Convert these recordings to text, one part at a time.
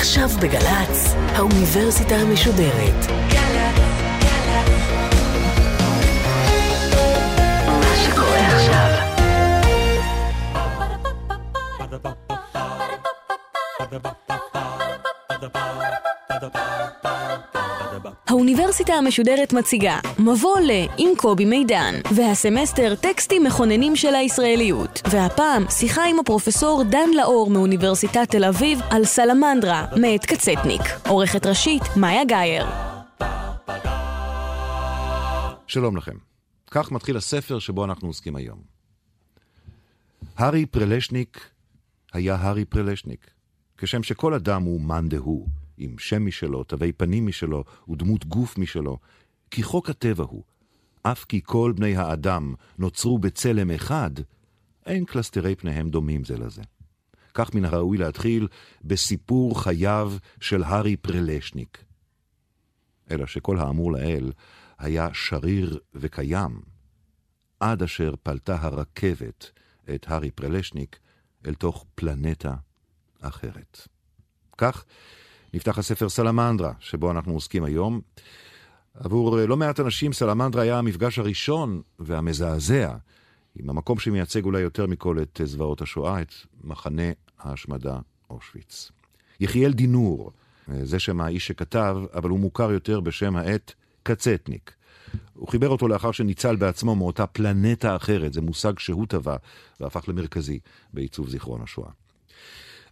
עכשיו בגל"צ, האוניברסיטה המשודרת. האוניברסיטה המשודרת מציגה מבוא ל עם קובי מידן והסמסטר טקסטים מכוננים של הישראליות והפעם שיחה עם הפרופסור דן לאור מאוניברסיטת תל אביב על סלמנדרה מאת קצטניק עורכת ראשית מאיה גאייר שלום לכם. כך מתחיל הספר שבו אנחנו עוסקים היום. הארי פרלשניק היה הארי פרלשניק, כשם שכל אדם הוא מאן דהוא, עם שם משלו, תווי פנים משלו ודמות גוף משלו, כי חוק הטבע הוא, אף כי כל בני האדם נוצרו בצלם אחד, אין קלסתרי פניהם דומים זה לזה. כך מן הראוי להתחיל בסיפור חייו של הארי פרלשניק. אלא שכל האמור לאל היה שריר וקיים, עד אשר פלטה הרכבת את הארי פרלשניק אל תוך פלנטה אחרת. כך נפתח הספר סלמנדרה, שבו אנחנו עוסקים היום. עבור לא מעט אנשים סלמנדרה היה המפגש הראשון והמזעזע עם המקום שמייצג אולי יותר מכל את זוועות השואה, את מחנה ההשמדה אושוויץ. יחיאל דינור, זה שם האיש שכתב, אבל הוא מוכר יותר בשם העט קצטניק. הוא חיבר אותו לאחר שניצל בעצמו מאותה פלנטה אחרת, זה מושג שהוא טבע והפך למרכזי בעיצוב זיכרון השואה.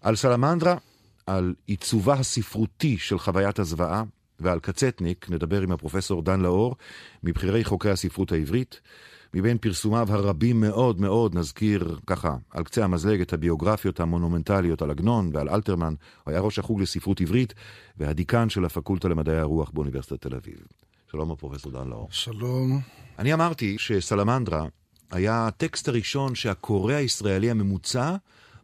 על סלמנדרה, על עיצובה הספרותי של חוויית הזוועה, ועל קצטניק נדבר עם הפרופסור דן לאור, מבכירי חוקרי הספרות העברית. מבין פרסומיו הרבים מאוד מאוד נזכיר ככה, על קצה המזלג את הביוגרפיות המונומנטליות על עגנון ועל אלתרמן, הוא היה ראש החוג לספרות עברית והדיקן של הפקולטה למדעי הרוח באוניברסיטת תל אביב. שלום הפרופסור דן לאור. שלום. אני אמרתי שסלמנדרה היה הטקסט הראשון שהקורא הישראלי הממוצע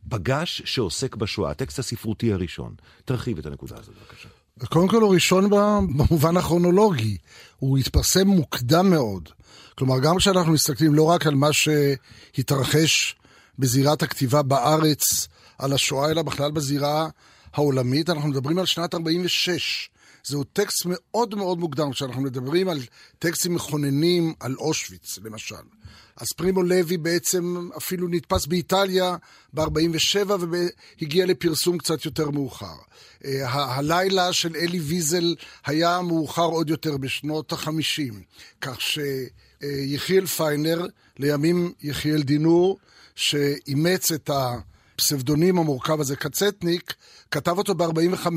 פגש שעוסק בשואה, הטקסט הספרותי הראשון. תרחיב את הנקודה הזאת בבקשה. קודם כל הוא ראשון במובן הכרונולוגי, הוא התפרסם מוקדם מאוד. כלומר, גם כשאנחנו מסתכלים לא רק על מה שהתרחש בזירת הכתיבה בארץ על השואה, אלא בכלל בזירה העולמית, אנחנו מדברים על שנת 46. זהו טקסט מאוד מאוד מוקדם, כשאנחנו מדברים על טקסטים מכוננים על אושוויץ, למשל. אז פרימו לוי בעצם אפילו נתפס באיטליה ב-47 והגיע לפרסום קצת יותר מאוחר. ה- הלילה של אלי ויזל היה מאוחר עוד יותר בשנות ה-50, כך שיחיאל פיינר, לימים יחיאל דינור, שאימץ את הפסבדונים המורכב הזה, קצטניק, כתב אותו ב-45.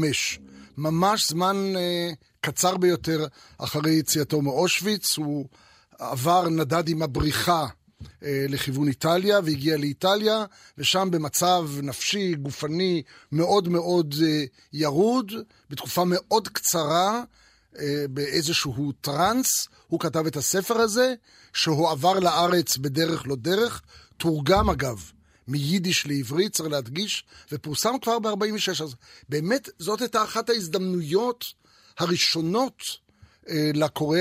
ממש זמן uh, קצר ביותר אחרי יציאתו מאושוויץ, הוא עבר, נדד עם הבריחה uh, לכיוון איטליה והגיע לאיטליה, ושם במצב נפשי, גופני, מאוד מאוד uh, ירוד, בתקופה מאוד קצרה, uh, באיזשהו טראנס, הוא כתב את הספר הזה, שהוא עבר לארץ בדרך לא דרך, תורגם אגב. מיידיש לעברית, צריך להדגיש, ופורסם כבר ב-46. אז באמת, זאת הייתה אחת ההזדמנויות הראשונות אה, לקורא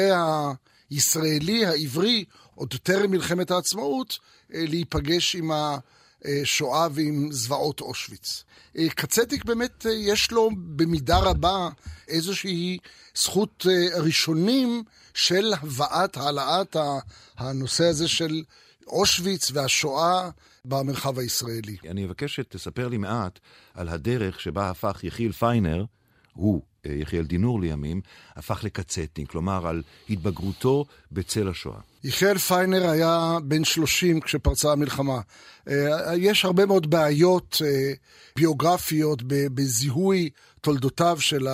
הישראלי, העברי, עוד טרם מלחמת העצמאות, אה, להיפגש עם השואה ועם זוועות אושוויץ. אה, קצטיק באמת, אה, יש לו במידה רבה איזושהי זכות ראשונים של הבאת, העלאת הנושא הזה של אושוויץ והשואה במרחב הישראלי. אני אבקש שתספר לי מעט על הדרך שבה הפך יחיאל פיינר, הוא, יחיאל דינור לימים, הפך לקצטניק, כלומר על התבגרותו בצל השואה. יחיאל פיינר היה בן 30 כשפרצה המלחמה. יש הרבה מאוד בעיות ביוגרפיות בזיהוי תולדותיו של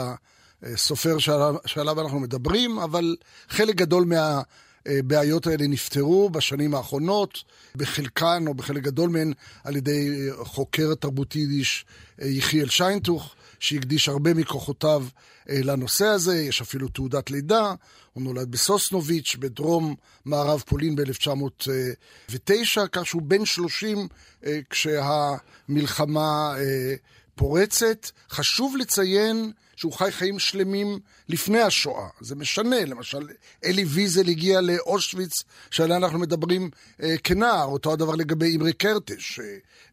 הסופר שעליו אנחנו מדברים, אבל חלק גדול מה... הבעיות האלה נפתרו בשנים האחרונות, בחלקן או בחלק גדול מהן על ידי חוקר תרבות יידיש יחיאל שיינטוך, שהקדיש הרבה מכוחותיו לנושא הזה, יש אפילו תעודת לידה, הוא נולד בסוסנוביץ' בדרום מערב פולין ב-1909, כך שהוא בן 30 כשהמלחמה פורצת. חשוב לציין שהוא חי חיים שלמים לפני השואה. זה משנה, למשל, אלי ויזל הגיע לאושוויץ, שעליה אנחנו מדברים אה, כנער, אותו הדבר לגבי אמרי קרטש. אה,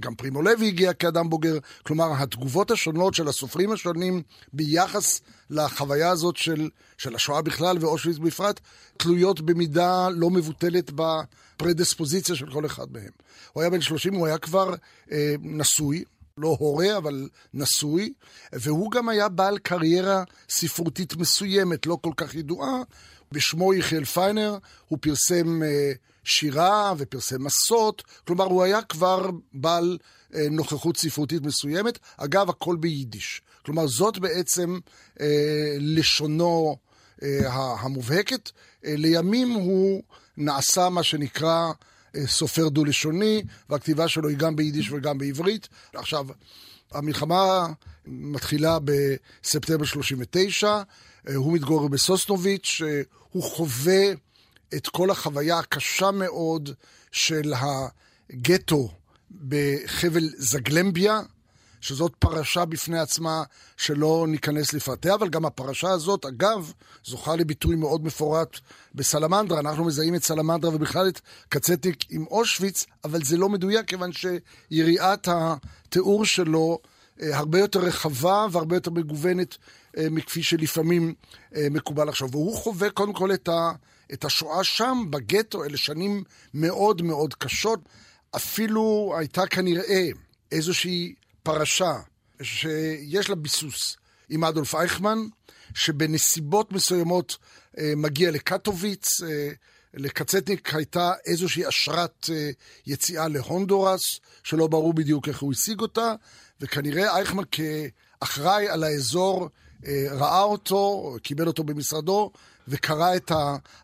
גם פרימו לוי הגיע כאדם בוגר. כלומר, התגובות השונות של הסופרים השונים ביחס לחוויה הזאת של, של השואה בכלל ואושוויץ בפרט, תלויות במידה לא מבוטלת בפרדספוזיציה של כל אחד מהם. הוא היה בן 30, הוא היה כבר אה, נשוי. לא הורה, אבל נשוי, והוא גם היה בעל קריירה ספרותית מסוימת, לא כל כך ידועה. בשמו יחיאל פיינר, הוא פרסם אה, שירה ופרסם מסות, כלומר הוא היה כבר בעל אה, נוכחות ספרותית מסוימת. אגב, הכל ביידיש. כלומר, זאת בעצם אה, לשונו אה, המובהקת. אה, לימים הוא נעשה מה שנקרא סופר דו-לשוני, והכתיבה שלו היא גם ביידיש וגם בעברית. עכשיו, המלחמה מתחילה בספטמבר 39, אה, הוא מתגורר בסוסנוביץ', אה, הוא חווה את כל החוויה הקשה מאוד של הגטו בחבל זגלמביה, שזאת פרשה בפני עצמה שלא ניכנס לפרטיה, אבל גם הפרשה הזאת, אגב, זוכה לביטוי מאוד מפורט בסלמנדרה. אנחנו מזהים את סלמנדרה ובכלל את קצטיק עם אושוויץ, אבל זה לא מדויק, כיוון שיריעת התיאור שלו אה, הרבה יותר רחבה והרבה יותר מגוונת אה, מכפי שלפעמים אה, מקובל עכשיו. והוא חווה קודם כל את, ה, את השואה שם, בגטו, אלה שנים מאוד מאוד קשות. אפילו הייתה כנראה איזושהי פרשה שיש לה ביסוס עם אדולף אייכמן, שבנסיבות מסוימות אה, מגיע לקטוביץ, אה, לקצטניק הייתה איזושהי אשרת אה, יציאה להונדורס, שלא ברור בדיוק איך הוא השיג אותה, וכנראה אייכמן כאחראי על האזור אה, ראה אותו, קיבל אותו במשרדו, וקרא את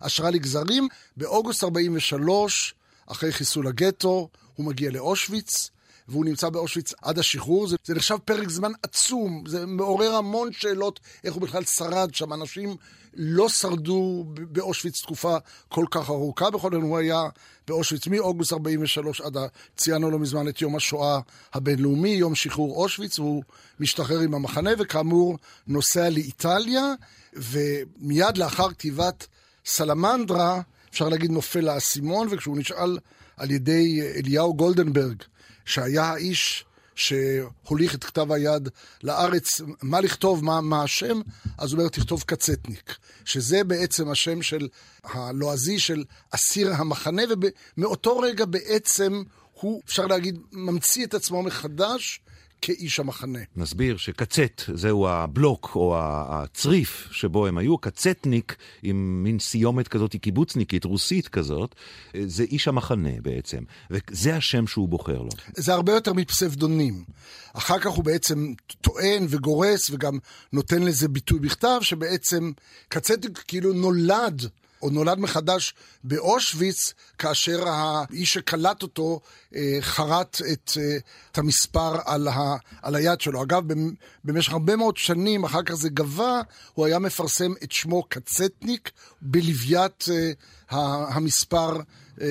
האשרה לגזרים. באוגוסט 43, אחרי חיסול הגטו, הוא מגיע לאושוויץ, והוא נמצא באושוויץ עד השחרור. זה, זה נחשב פרק זמן עצום, זה מעורר המון שאלות איך הוא בכלל שרד שם. אנשים לא שרדו באושוויץ תקופה כל כך ארוכה. בכל זאת, הוא היה באושוויץ מאוגוסט 43 עד, ציינו לא מזמן את יום השואה הבינלאומי, יום שחרור אושוויץ, והוא משתחרר עם המחנה, וכאמור נוסע לאיטליה, ומיד לאחר כתיבת סלמנדרה, אפשר להגיד נופל האסימון, וכשהוא נשאל על ידי אליהו גולדנברג, שהיה האיש שהוליך את כתב היד לארץ, מה לכתוב, מה, מה השם, אז הוא אומר, תכתוב קצטניק, שזה בעצם השם של הלועזי של אסיר המחנה, ומאותו רגע בעצם הוא, אפשר להגיד, ממציא את עצמו מחדש כאיש המחנה. נסביר שקצט זהו הבלוק או הצריף שבו הם היו, קצטניק עם מין סיומת כזאת קיבוצניקית, רוסית כזאת, זה איש המחנה בעצם, וזה השם שהוא בוחר לו. זה הרבה יותר מפסבדונים. אחר כך הוא בעצם טוען וגורס וגם נותן לזה ביטוי בכתב, שבעצם קצטניק כאילו נולד או נולד מחדש באושוויץ, כאשר האיש שקלט אותו אה, חרט את, אה, את המספר על, ה, על היד שלו. אגב, במשך הרבה מאוד שנים, אחר כך זה גבה, הוא היה מפרסם את שמו קצטניק בלוויית אה, המספר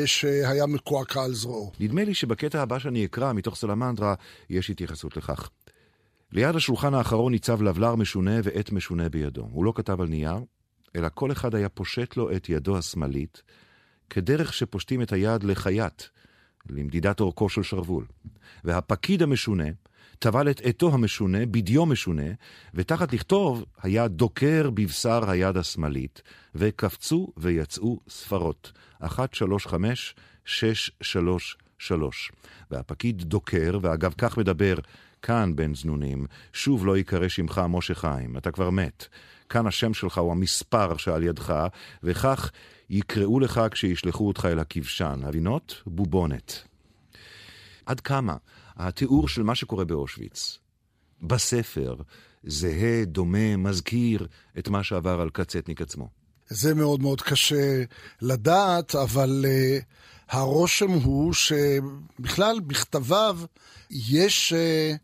שהיה מקועקע על זרועו. נדמה לי שבקטע הבא שאני אקרא מתוך סלמנדרה, יש התייחסות לכך. ליד השולחן האחרון ניצב לבלר משונה ועט משונה בידו. הוא לא כתב על נייר, אלא כל אחד היה פושט לו את ידו השמאלית, כדרך שפושטים את היד לחייט, למדידת אורכו של שרוול. והפקיד המשונה טבל את עטו המשונה, בדיו משונה, ותחת לכתוב היה דוקר בבשר היד השמאלית, וקפצו ויצאו ספרות. אחת, שלוש, חמש, שש, שלוש, שלוש. והפקיד דוקר, ואגב כך מדבר כאן, בן זנונים, שוב לא ייקרא שמך משה חיים, אתה כבר מת. כאן השם שלך הוא המספר שעל ידך, וכך יקראו לך כשישלחו אותך אל הכבשן. הבינות? בובונת. עד כמה התיאור של מה שקורה באושוויץ, בספר, זהה, דומה, מזכיר את מה שעבר על קצטניק עצמו. זה מאוד מאוד קשה לדעת, אבל uh, הרושם הוא שבכלל בכתביו יש uh,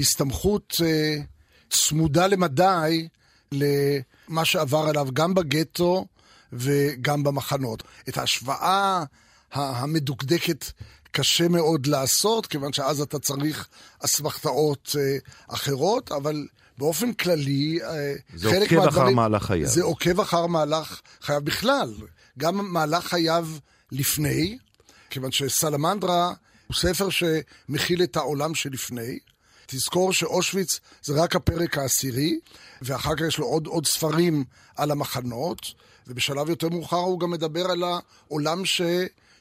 הסתמכות uh, צמודה למדי למה שעבר עליו גם בגטו וגם במחנות. את ההשוואה המדוקדקת קשה מאוד לעשות, כיוון שאז אתה צריך אסמכתאות אה, אחרות, אבל באופן כללי, אה, זה עוקב מהדברים, אחר מהלך חייו. זה עוקב אחר מהלך חייו בכלל. גם מהלך חייו לפני, כיוון שסלמנדרה הוא ספר שמכיל את העולם שלפני. תזכור שאושוויץ זה רק הפרק העשירי, ואחר כך יש לו עוד, עוד ספרים על המחנות, ובשלב יותר מאוחר הוא גם מדבר על העולם ש,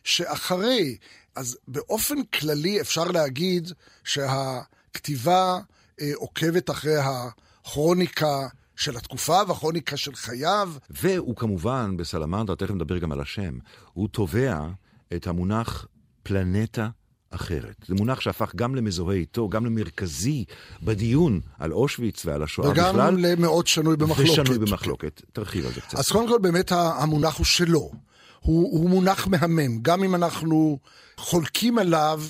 שאחרי. אז באופן כללי אפשר להגיד שהכתיבה אה, עוקבת אחרי הכרוניקה של התקופה והכרוניקה של חייו. והוא כמובן, בסלמנדרה, תכף נדבר גם על השם, הוא תובע את המונח פלנטה אחרת. זה מונח שהפך גם למזוהה איתו, גם למרכזי בדיון על אושוויץ ועל השואה וגם בכלל. וגם למאוד שנוי במחלוקת. ושנוי במחלוקת. תרחיב על זה קצת. אז קודם כל, באמת המונח הוא שלו. הוא, הוא מונח מהמם. גם אם אנחנו חולקים עליו,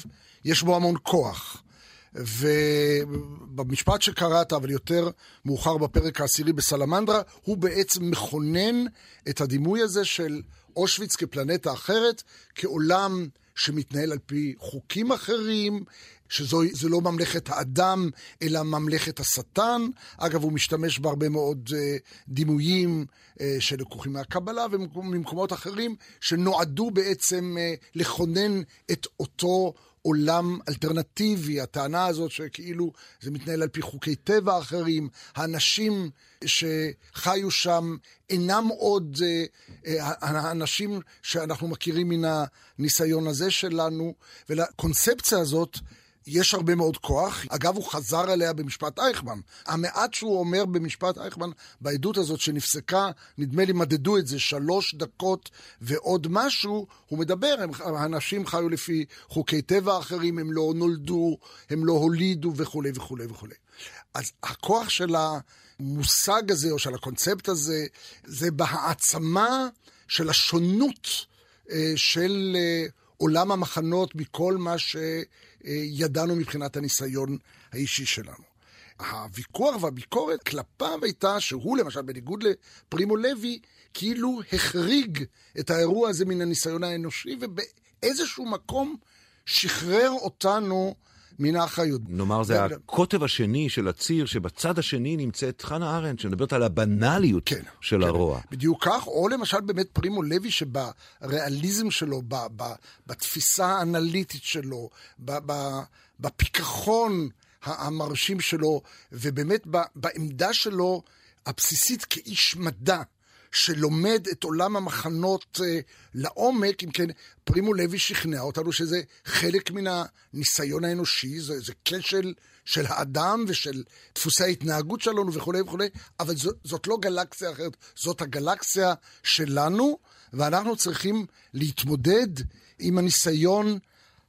יש בו המון כוח. ובמשפט שקראת, אבל יותר מאוחר בפרק העשירי בסלמנדרה, הוא בעצם מכונן את הדימוי הזה של אושוויץ כפלנטה אחרת, כעולם שמתנהל על פי חוקים אחרים, שזו לא ממלכת האדם, אלא ממלכת השטן. אגב, הוא משתמש בהרבה מאוד uh, דימויים uh, שלקוחים מהקבלה וממקומות אחרים, שנועדו בעצם uh, לכונן את אותו עולם אלטרנטיבי, הטענה הזאת שכאילו זה מתנהל על פי חוקי טבע אחרים, האנשים שחיו שם אינם עוד אה, אה, האנשים שאנחנו מכירים מן הניסיון הזה שלנו, ולקונספציה הזאת יש הרבה מאוד כוח. אגב, הוא חזר עליה במשפט אייכמן. המעט שהוא אומר במשפט אייכמן, בעדות הזאת שנפסקה, נדמה לי מדדו את זה שלוש דקות ועוד משהו, הוא מדבר, הם, האנשים חיו לפי חוקי טבע אחרים, הם לא נולדו, הם לא הולידו וכולי וכולי וכולי. אז הכוח של המושג הזה, או של הקונספט הזה, זה בהעצמה של השונות אה, של אה, עולם המחנות מכל מה ש... ידענו מבחינת הניסיון האישי שלנו. הוויכוח והביקורת כלפיו הייתה שהוא, למשל, בניגוד לפרימו לוי, כאילו החריג את האירוע הזה מן הניסיון האנושי, ובאיזשהו מקום שחרר אותנו מן האחריות. נאמר, זה הקוטב השני של הציר, שבצד השני נמצאת חנה ארנדט, שמדברת על הבנאליות כן, של כן, הרוע. בדיוק כך, או למשל באמת פרימו לוי, שבריאליזם שלו, ב, ב, בתפיסה האנליטית שלו, ב, ב, בפיכחון המרשים שלו, ובאמת בעמדה שלו הבסיסית כאיש מדע. שלומד את עולם המחנות uh, לעומק, אם כן, פרימו לוי שכנע אותנו שזה חלק מן הניסיון האנושי, זה, זה כשל של האדם ושל דפוסי ההתנהגות שלנו וכולי וכולי, אבל זו, זאת לא גלקסיה אחרת, זאת הגלקסיה שלנו, ואנחנו צריכים להתמודד עם הניסיון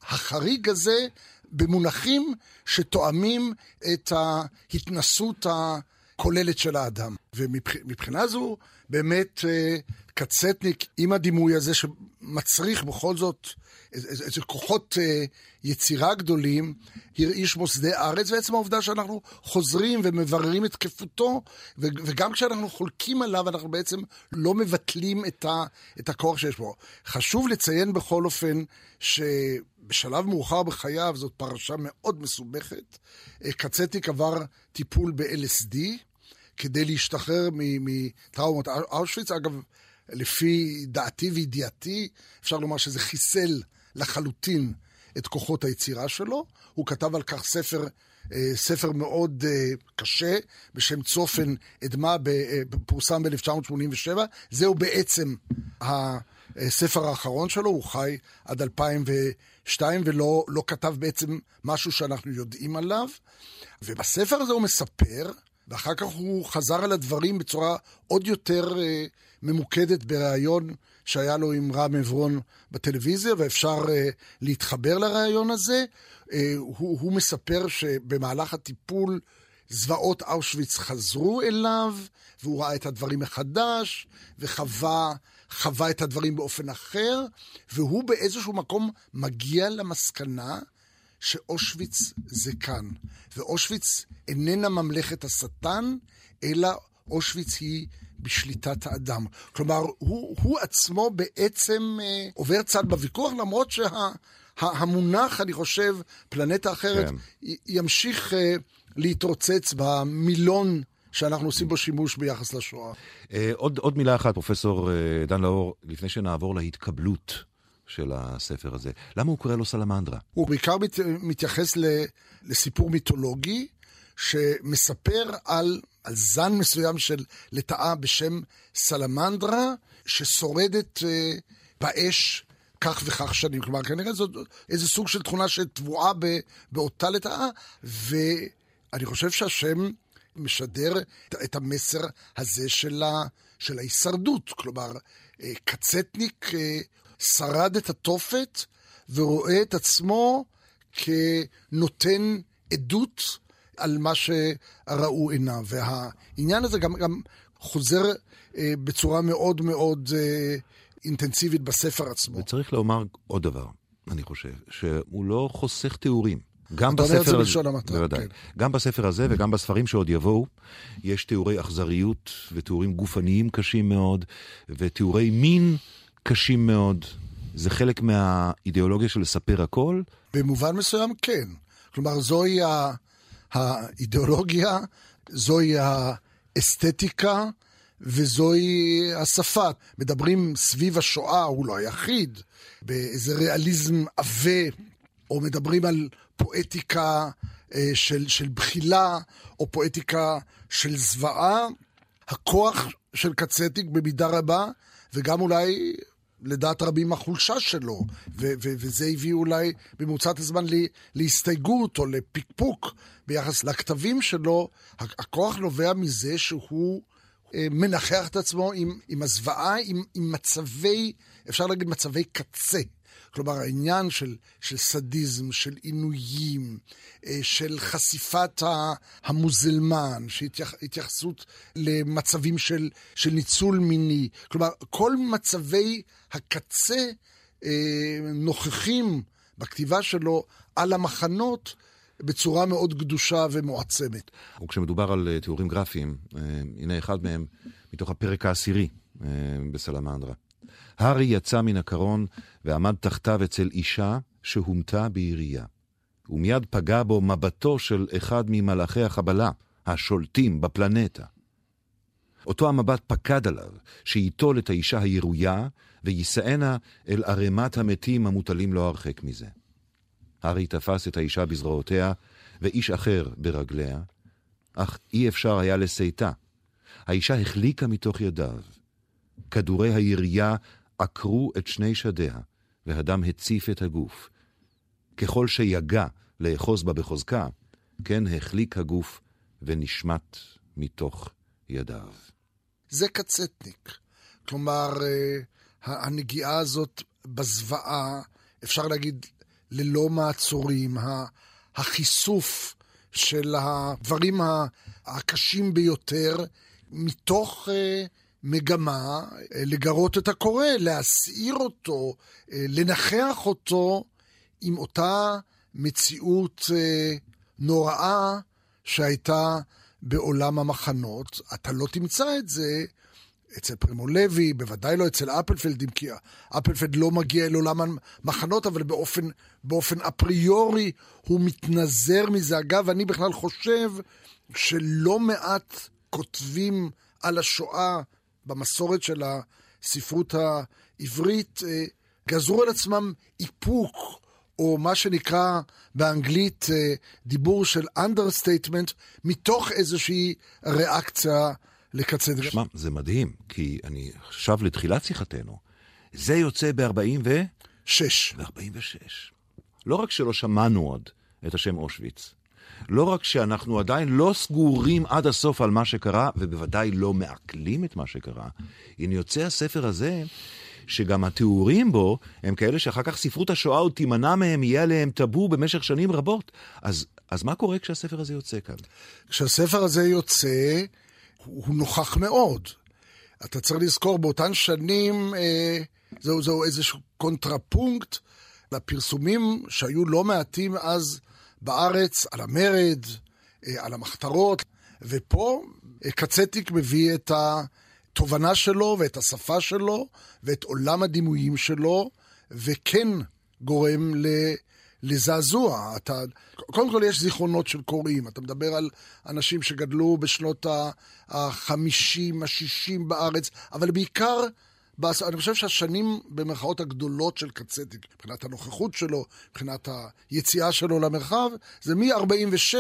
החריג הזה במונחים שתואמים את ההתנסות הכוללת של האדם. ומבחינה זו, באמת אה, קצטניק עם הדימוי הזה שמצריך בכל זאת איזה כוחות אה, יצירה גדולים, הרעיש מוסדי ארץ, ועצם העובדה שאנחנו חוזרים ומבררים את תקפותו, וגם כשאנחנו חולקים עליו, אנחנו בעצם לא מבטלים את, ה, את הכוח שיש בו. חשוב לציין בכל אופן שבשלב מאוחר בחייו, זאת פרשה מאוד מסובכת, אה, קצטניק עבר טיפול ב-LSD, כדי להשתחרר מטראומות אושוויץ. אגב, לפי דעתי וידיעתי, אפשר לומר שזה חיסל לחלוטין את כוחות היצירה שלו. הוא כתב על כך ספר, אה, ספר מאוד אה, קשה, בשם צופן אדמה, אה, פורסם ב-1987. זהו בעצם הספר האחרון שלו, הוא חי עד 2002 ולא לא כתב בעצם משהו שאנחנו יודעים עליו. ובספר הזה הוא מספר ואחר כך הוא חזר על הדברים בצורה עוד יותר אה, ממוקדת בריאיון שהיה לו עם רם עברון בטלוויזיה, ואפשר אה, להתחבר לריאיון הזה. אה, הוא, הוא מספר שבמהלך הטיפול זוועות אושוויץ חזרו אליו, והוא ראה את הדברים מחדש, וחווה חווה את הדברים באופן אחר, והוא באיזשהו מקום מגיע למסקנה שאושוויץ זה כאן. ואושוויץ איננה ממלכת השטן, אלא אושוויץ היא בשליטת האדם. כלומר, הוא, הוא עצמו בעצם אה, עובר צד בוויכוח, למרות שה... המונח, אני חושב, פלנטה אחרת, כן. ימשיך אה, להתרוצץ במילון שאנחנו עושים בו שימוש ביחס לשואה. אה, עוד, עוד מילה אחת, פרופסור אה, דן לאור, לפני שנעבור להתקבלות של הספר הזה. למה הוא קורא לו סלמנדרה? הוא בעיקר מת, מתייחס ל, לסיפור מיתולוגי שמספר על, על זן מסוים של לטאה בשם סלמנדרה, ששורדת אה, באש כך וכך שנים. כלומר, כנראה זאת איזה סוג של תכונה שטבועה באותה לטאה, ואני חושב שהשם משדר את, את המסר הזה של, ה, של ההישרדות. כלומר, אה, קצטניק אה, שרד את התופת ורואה את עצמו כנותן עדות על מה שראו עיניו. והעניין הזה גם, גם חוזר אה, בצורה מאוד מאוד אה, אינטנסיבית בספר עצמו. וצריך לומר עוד דבר, אני חושב, שהוא לא חוסך תיאורים. גם בספר זה הזה, בלשון המעטה, בוודאי. כן. גם בספר הזה וגם בספרים שעוד יבואו, יש תיאורי אכזריות ותיאורים גופניים קשים מאוד, ותיאורי מין קשים מאוד. זה חלק מהאידיאולוגיה של לספר הכל. במובן מסוים כן. כלומר, זוהי האידיאולוגיה, זוהי האסתטיקה וזוהי השפה. מדברים סביב השואה, הוא לא היחיד, באיזה ריאליזם עבה, או מדברים על פואטיקה אה, של, של בחילה, או פואטיקה של זוועה. הכוח של קצטיק במידה רבה, וגם אולי לדעת רבים החולשה שלו, ו- ו- וזה הביא אולי בממוצעת הזמן ל- להסתייגות או לפקפוק ביחס לכתבים שלו. הכוח נובע מזה שהוא אה, מנחח את עצמו עם, עם הזוועה, עם, עם מצבי, אפשר להגיד מצבי קצה. כלומר, העניין של, של סדיזם, של עינויים, אה, של חשיפת המוזלמן, התייחסות למצבים של, של ניצול מיני. כלומר, כל מצבי הקצה אה, נוכחים בכתיבה שלו על המחנות בצורה מאוד קדושה ומועצמת. וכשמדובר על אה, תיאורים גרפיים, אה, הנה אחד מהם מתוך הפרק העשירי בסלמנדרה. הארי יצא מן הקרון ועמד תחתיו אצל אישה שהומתה בירייה. ומיד פגע בו מבטו של אחד ממלאכי החבלה, השולטים בפלנטה. אותו המבט פקד עליו, שייטול את האישה הירויה, ויישאנה אל ערימת המתים המוטלים לא הרחק מזה. הארי תפס את האישה בזרועותיה, ואיש אחר ברגליה, אך אי אפשר היה לסייתה. האישה החליקה מתוך ידיו. כדורי הירייה עקרו את שני שדיה, והדם הציף את הגוף. ככל שיגע לאחוז בה בחוזקה, כן החליק הגוף ונשמט מתוך ידיו. זה קצטניק. כלומר, אה, הנגיעה הזאת בזוועה, אפשר להגיד, ללא מעצורים, החיסוף של הדברים הקשים ביותר, מתוך אה, מגמה אה, לגרות את הקורא, להסעיר אותו, לנחח אותו עם אותה מציאות אה, נוראה שהייתה בעולם המחנות. אתה לא תמצא את זה אצל פרימו לוי, בוודאי לא אצל אפלפלד, אם כי אפלפלד לא מגיע אל עולם המחנות, אבל באופן, באופן אפריורי הוא מתנזר מזה. אגב, אני בכלל חושב שלא מעט כותבים על השואה במסורת של הספרות העברית, אה, גזרו על עצמם איפוק, או מה שנקרא באנגלית אה, דיבור של understatement, מתוך איזושהי ריאקציה לקצה דרך. שמע, זה מדהים, כי אני עכשיו לתחילת שיחתנו, זה יוצא ב-40 ו... שש. ב-46. לא רק שלא שמענו עוד את השם אושוויץ, לא רק שאנחנו עדיין לא סגורים עד הסוף על מה שקרה, ובוודאי לא מעכלים את מה שקרה, הנה יוצא הספר הזה, שגם התיאורים בו הם כאלה שאחר כך ספרות השואה עוד תימנע מהם, יהיה עליהם טאבו במשך שנים רבות. אז, אז מה קורה כשהספר הזה יוצא כאן? כשהספר הזה יוצא, הוא, נוכח מאוד. אתה צריך לזכור, באותן שנים אה, זהו, זהו איזשהו קונטרפונקט לפרסומים שהיו לא מעטים אז בארץ, על המרד, אה, על המחתרות, ופה אה, ק. צטניק מביא את התובנה שלו ואת השפה שלו ואת עולם הדימויים שלו, וכן גורם ל... לזעזוע. אתה, קודם כל יש זיכרונות של קוראים, אתה מדבר על אנשים שגדלו בשנות ה-50, ה-60 בארץ, אבל בעיקר, אני חושב שהשנים במרכאות הגדולות של קצטיק, מבחינת הנוכחות שלו, מבחינת היציאה שלו למרחב, זה מ-46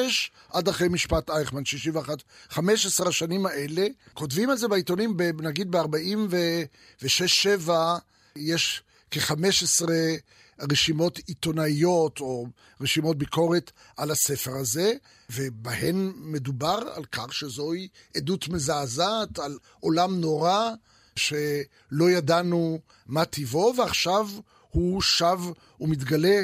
עד אחרי משפט אייכמן, 61. 15 השנים האלה, כותבים על זה בעיתונים, נגיד ב-46-7, יש כ-15 רשימות עיתונאיות או רשימות ביקורת על הספר הזה, ובהן מדובר על כך שזוהי עדות מזעזעת על עולם נורא שלא ידענו מה טיבו, ועכשיו הוא שב ומתגלה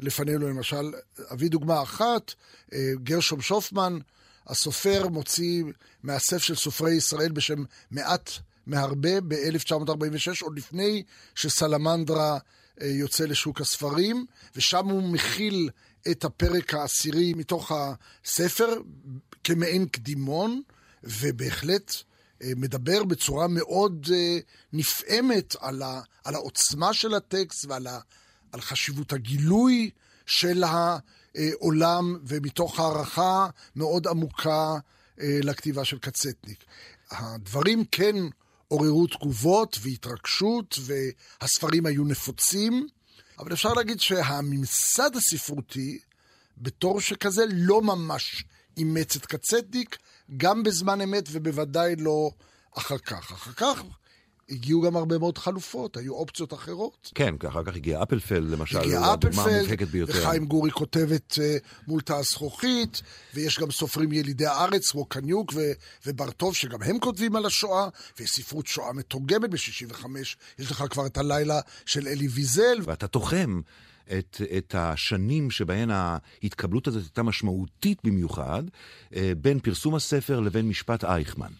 לפנינו. למשל, אביא דוגמה אחת, אה, גרשום שופמן, הסופר מוציא מאסף של סופרי ישראל בשם מעט מהרבה ב-1946, עוד לפני שסלמנדרה אה, יוצא לשוק הספרים, ושם הוא מכיל את הפרק העשירי מתוך הספר כמעין קדימון, ובהחלט מדבר בצורה מאוד אה, נפעמת על, ה, על העוצמה של הטקסט ועל ה, על חשיבות הגילוי של העולם, ומתוך הערכה מאוד עמוקה לכתיבה של קצטניק. הדברים כן עוררו תגובות והתרגשות, והספרים היו נפוצים, אבל אפשר להגיד שהממסד הספרותי, בתור שכזה, לא ממש אימץ את קצטניק, גם בזמן אמת ובוודאי לא אחר כך. אחר כך הגיעו גם הרבה מאוד חלופות, היו אופציות אחרות. כן, אחר כך הגיע אפלפלד למשל, הגיע אפלפלד, וחיים גורי כותבת uh, מול תא הזכוכית, ויש גם סופרים ילידי הארץ, כמו קניוק ו- וברטוב, שגם הם כותבים על השואה, ויש ספרות שואה מתורגמת ב-65, יש לך כבר את הלילה של אלי ויזל. ואתה תוחם. את, את השנים שבהן ההתקבלות הזאת הייתה משמעותית במיוחד, אה, בין פרסום הספר לבין משפט אייכמן.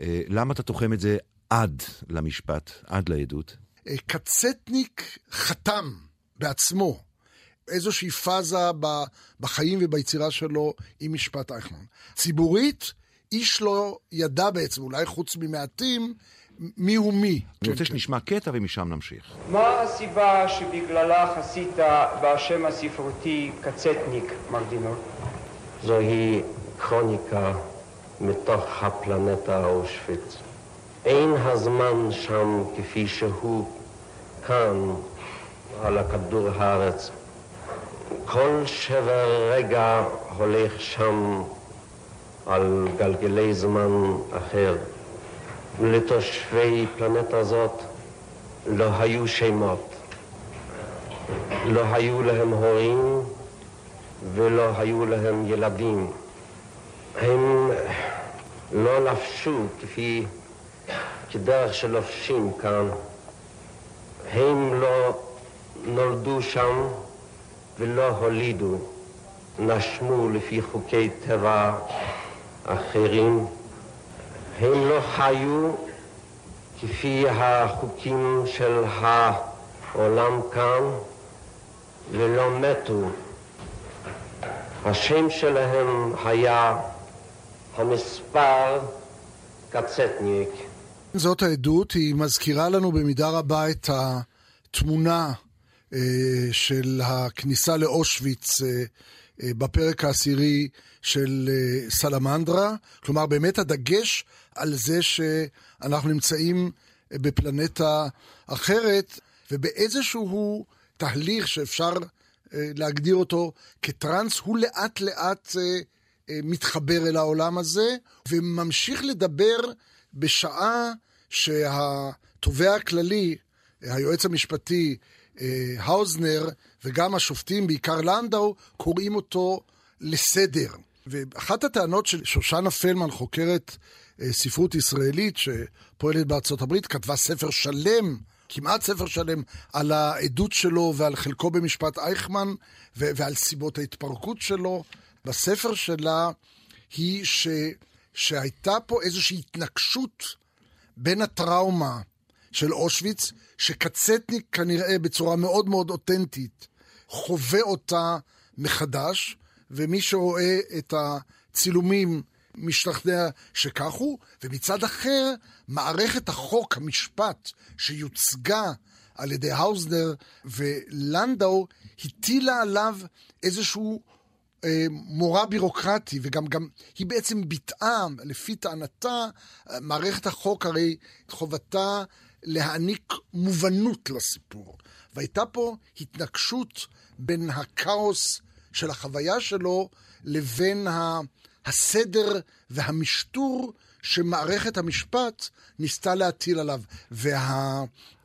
אה, למה אתה תוחם את זה עד למשפט, עד לעדות? אה, קצטניק חתם בעצמו איזושהי פאזה בחיים וביצירה שלו עם משפט אייכמן. ציבורית, איש לא ידע בעצם, אולי חוץ ממעטים, מי הוא מי. אני רוצה שנשמע קטע ומשם נמשיך. מה הסיבה שבגללה חסית בשם הספרותי קצטניק, מרדינו? זוהי כרוניקה מתוך הפלנטה אושוויץ. אין הזמן שם כפי שהוא כאן על הכדור הארץ. כל שבר רגע הולך שם על גלגלי זמן אחר. לתושבי פלנטה זאת לא היו שמות, לא היו להם הורים ולא היו להם ילדים. הם לא לבשו כפי כדרך שלובשים כאן. הם לא נולדו שם ולא הולידו, נשמו לפי חוקי טבע אחרים. הם לא חיו כפי החוקים של העולם כאן ולא מתו. השם שלהם היה המספר קצטניק. זאת העדות, היא מזכירה לנו במידה רבה את התמונה אה, של הכניסה לאושוויץ אה, אה, בפרק העשירי של אה, סלמנדרה. כלומר, באמת הדגש על זה שאנחנו נמצאים בפלנטה אחרת, ובאיזשהו תהליך שאפשר אה, להגדיר אותו כטראנס, הוא לאט לאט אה, אה, מתחבר אל העולם הזה, וממשיך לדבר בשעה שהתובע הכללי, היועץ המשפטי האוזנר, וגם השופטים, בעיקר לנדאו, קוראים אותו לסדר. ואחת הטענות של שושנה פלמן, חוקרת ספרות ישראלית שפועלת בארצות הברית, כתבה ספר שלם, כמעט ספר שלם, על העדות שלו ועל חלקו במשפט אייכמן ועל סיבות ההתפרקות שלו. בספר שלה היא ש... שהייתה פה איזושהי התנגשות בין הטראומה של אושוויץ, שקצטניק כנראה בצורה מאוד מאוד אותנטית חווה אותה מחדש, ומי שרואה את הצילומים משתכנע שכך הוא, ומצד אחר, מערכת החוק, המשפט, שיוצגה על ידי האוזנר, ולנדאו הטילה עליו איזשהו אה, מורא בירוקרטי, וגם גם היא בעצם ביטאה, לפי טענתה, מערכת החוק הרי חובתה להעניק מובנות לסיפור. והייתה פה התנגשות בין הכאוס של החוויה שלו לבין ה... הסדר והמשטור שמערכת המשפט ניסתה להטיל עליו.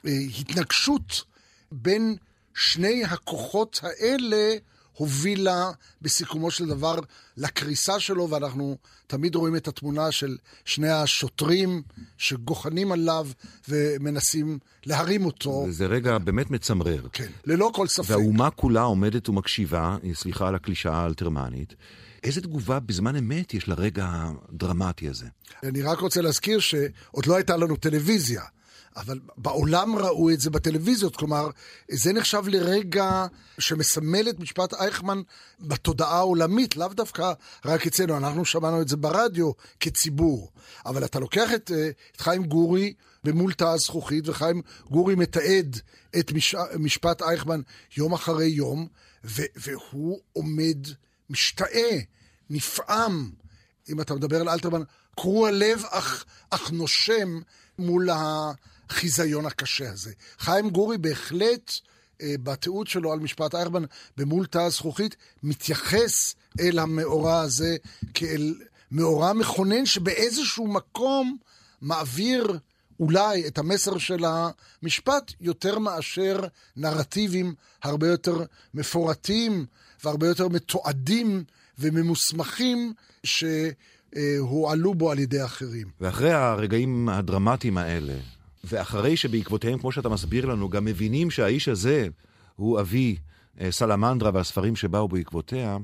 וההתנגשות בין שני הכוחות האלה הובילה בסיכומו של דבר לקריסה שלו, ואנחנו תמיד רואים את התמונה של שני השוטרים שגוחנים עליו ומנסים להרים אותו. זה רגע באמת מצמרר. כן, ללא כל ספק. והאומה כולה עומדת ומקשיבה, סליחה על הקלישאה האלתרמנית. איזה תגובה בזמן אמת יש לרגע הדרמטי הזה? אני רק רוצה להזכיר שעוד לא הייתה לנו טלוויזיה. אבל בעולם ראו את זה בטלוויזיות, כלומר, זה נחשב לרגע שמסמל את משפט אייכמן בתודעה העולמית, לאו דווקא רק אצלנו, אנחנו שמענו את זה ברדיו כציבור. אבל אתה לוקח את, אה, את חיים גורי במול תא הזכוכית, וחיים גורי מתעד את מש, משפט אייכמן יום אחרי יום, והוא עומד משתאה, נפעם. אם אתה מדבר על אלתרמן, קרוע לב אך, אך נושם מול החיזיון הקשה הזה. חיים גורי בהחלט, אה, בתיעוד שלו על משפט אייכמן במול תא הזכוכית, מתייחס אל המאורע הזה כאל מאורע מכונן שבאיזשהו מקום מעביר אולי את המסר של המשפט יותר מאשר נרטיבים הרבה יותר מפורטים והרבה יותר מתועדים וממוסמכים שהועלו בו על ידי אחרים. ואחרי הרגעים הדרמטיים האלה, ואחרי שבעקבותיהם, כמו שאתה מסביר לנו, גם מבינים שהאיש הזה הוא אבי אה, סלמנדרה והספרים שבאו בעקבותיה,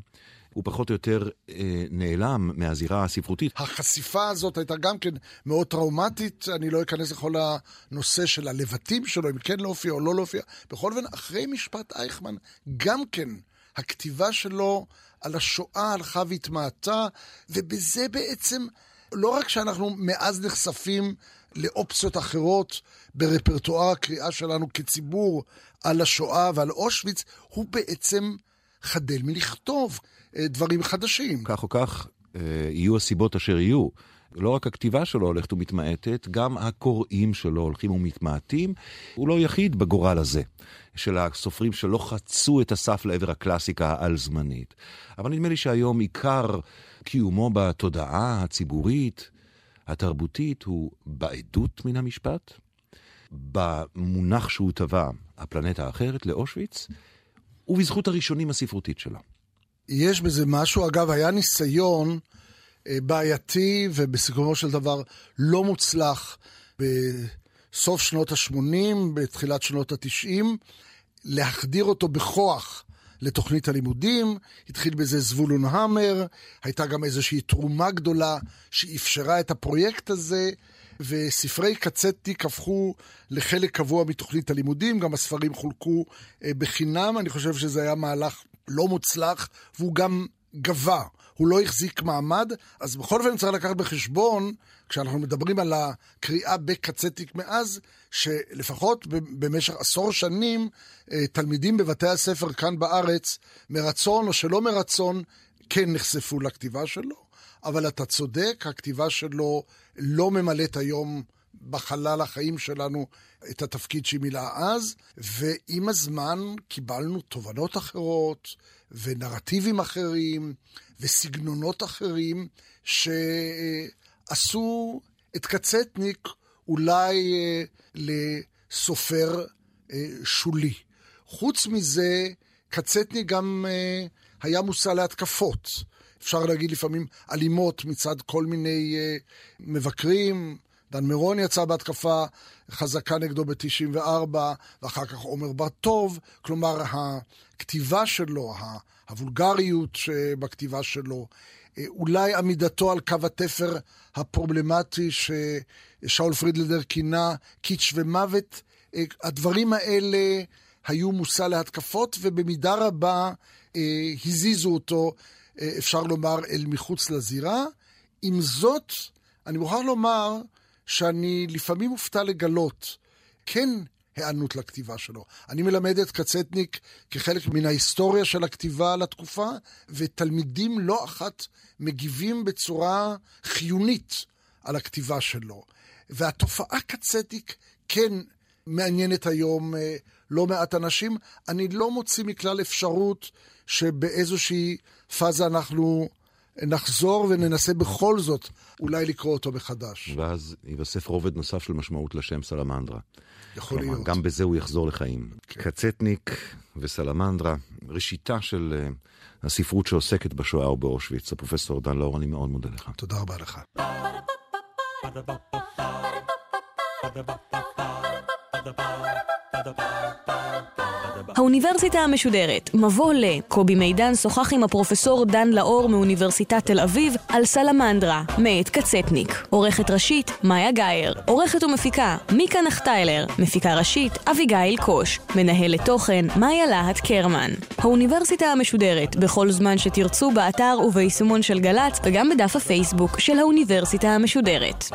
הוא פחות או יותר אה, נעלם מהזירה הספרותית. החשיפה הזאת הייתה גם כן מאוד טראומטית, אני לא אכנס לכל הנושא של הלבטים שלו, אם כן להופיע או לא להופיע. בכל אופן, אחרי משפט אייכמן, גם כן הכתיבה שלו על השואה הלכה והתמעטה, ובזה בעצם, לא רק שאנחנו מאז נחשפים לאופציות אחרות ברפרטואר הקריאה שלנו כציבור על השואה ועל אושוויץ, הוא בעצם חדל מלכתוב אה, דברים חדשים. כך או כך, אה, יהיו הסיבות אשר יהיו. לא רק הכתיבה שלו הולכת ומתמעטת, גם הקוראים שלו הולכים ומתמעטים. הוא לא יחיד בגורל הזה, של הסופרים שלא חצו את הסף לעבר הקלאסיקה העל-זמנית. אבל נדמה לי שהיום עיקר קיומו בתודעה הציבורית, התרבותית, הוא בעדות מן המשפט, במונח שהוא טבע, הפלנטה האחרת, לאושוויץ, ובזכות הראשונים הספרותית שלו. יש בזה משהו, אגב, היה ניסיון בעייתי ובסיכומו של דבר לא מוצלח בסוף שנות ה-80, בתחילת שנות ה-90, להחדיר אותו בכוח לתוכנית הלימודים. התחיל בזה זבולון המר, הייתה גם איזושהי תרומה גדולה שאפשרה את הפרויקט הזה. וספרי קצטניק הפכו לחלק קבוע מתוכנית הלימודים, גם הספרים חולקו אה, בחינם, אני חושב שזה היה מהלך לא מוצלח, והוא גם גבה, הוא לא החזיק מעמד, אז בכל אופן צריך לקחת בחשבון, כשאנחנו מדברים על הקריאה בקצטיק מאז, שלפחות במשך עשור שנים, אה, תלמידים בבתי הספר כאן בארץ, מרצון או שלא מרצון, כן נחשפו לכתיבה שלו, אבל אתה צודק, הכתיבה שלו לא ממלאת היום בחלל החיים שלנו את התפקיד שהיא מילאה אז, ועם הזמן קיבלנו תובנות אחרות ונרטיבים אחרים וסגנונות אחרים שעשו את קצטניק אולי אה, לסופר אה, שולי. חוץ מזה, קצטניק גם אה, היה מושא להתקפות. אפשר להגיד לפעמים אלימות מצד כל מיני מבקרים, דן מירון יצא בהתקפה חזקה נגדו ב-94, ואחר כך עומר בר-טוב. כלומר, הכתיבה שלו, הוולגריות שבכתיבה שלו, אה, אולי עמידתו על קו התפר הפרובלמטי ששאול פרידלדר כינה קיץ' ומוות, אה, הדברים האלה היו מושא להתקפות, ובמידה רבה אה, הזיזו אותו, אפשר לומר, אל מחוץ לזירה. עם זאת, אני מוכרח לומר שאני לפעמים מופתע לגלות, כן היענות לכתיבה שלו. אני מלמד את קצטניק כחלק מן ההיסטוריה של הכתיבה על התקופה, ותלמידים לא אחת מגיבים בצורה חיונית על הכתיבה שלו. והתופעה קצטניק כן מעניינת היום אה, לא מעט אנשים. אני לא מוציא מכלל אפשרות שבאיזושהי פאזה אנחנו נחזור וננסה בכל זאת אולי לקרוא אותו מחדש. ואז ייווסף רובד נוסף של משמעות לשם סלמנדרה. יכול כלומר, להיות. גם בזה הוא יחזור לחיים. כן. קצטניק וסלמנדרה, ראשיתה של אה, הספרות שעוסקת בשואה ובאושוויץ. הפרופסור דן לאור, אני מאוד מודה לך. תודה רבה לך. האוניברסיטה המשודרת, מבוא ל... קובי מידן שוחח עם הפרופסור דן לאור מאוניברסיטת תל אביב על סלמנדרה, מאת קצטניק. עורכת ראשית, מאיה גאייר. עורכת ומפיקה, מיקה נחטיילר. מפיקה ראשית, אביגיל קוש. מנהלת תוכן, מאיה להט קרמן. האוניברסיטה המשודרת, בכל זמן שתרצו באתר וביישומון של גל"צ, וגם בדף הפייסבוק של האוניברסיטה המשודרת.